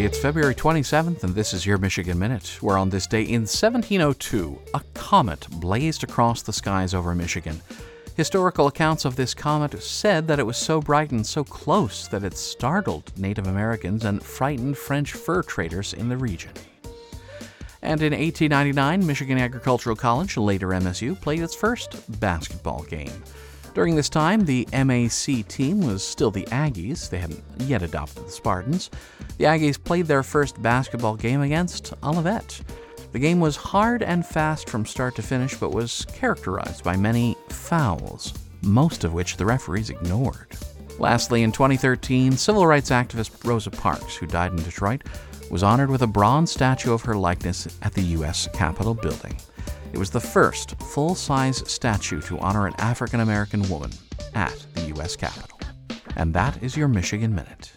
It's February 27th, and this is your Michigan Minute, where on this day in 1702, a comet blazed across the skies over Michigan. Historical accounts of this comet said that it was so bright and so close that it startled Native Americans and frightened French fur traders in the region. And in 1899, Michigan Agricultural College, later MSU, played its first basketball game. During this time, the MAC team was still the Aggies. They hadn't yet adopted the Spartans. The Aggies played their first basketball game against Olivet. The game was hard and fast from start to finish, but was characterized by many fouls, most of which the referees ignored. Lastly, in 2013, civil rights activist Rosa Parks, who died in Detroit, was honored with a bronze statue of her likeness at the U.S. Capitol building. It was the first full size statue to honor an African American woman at the U.S. Capitol. And that is your Michigan Minute.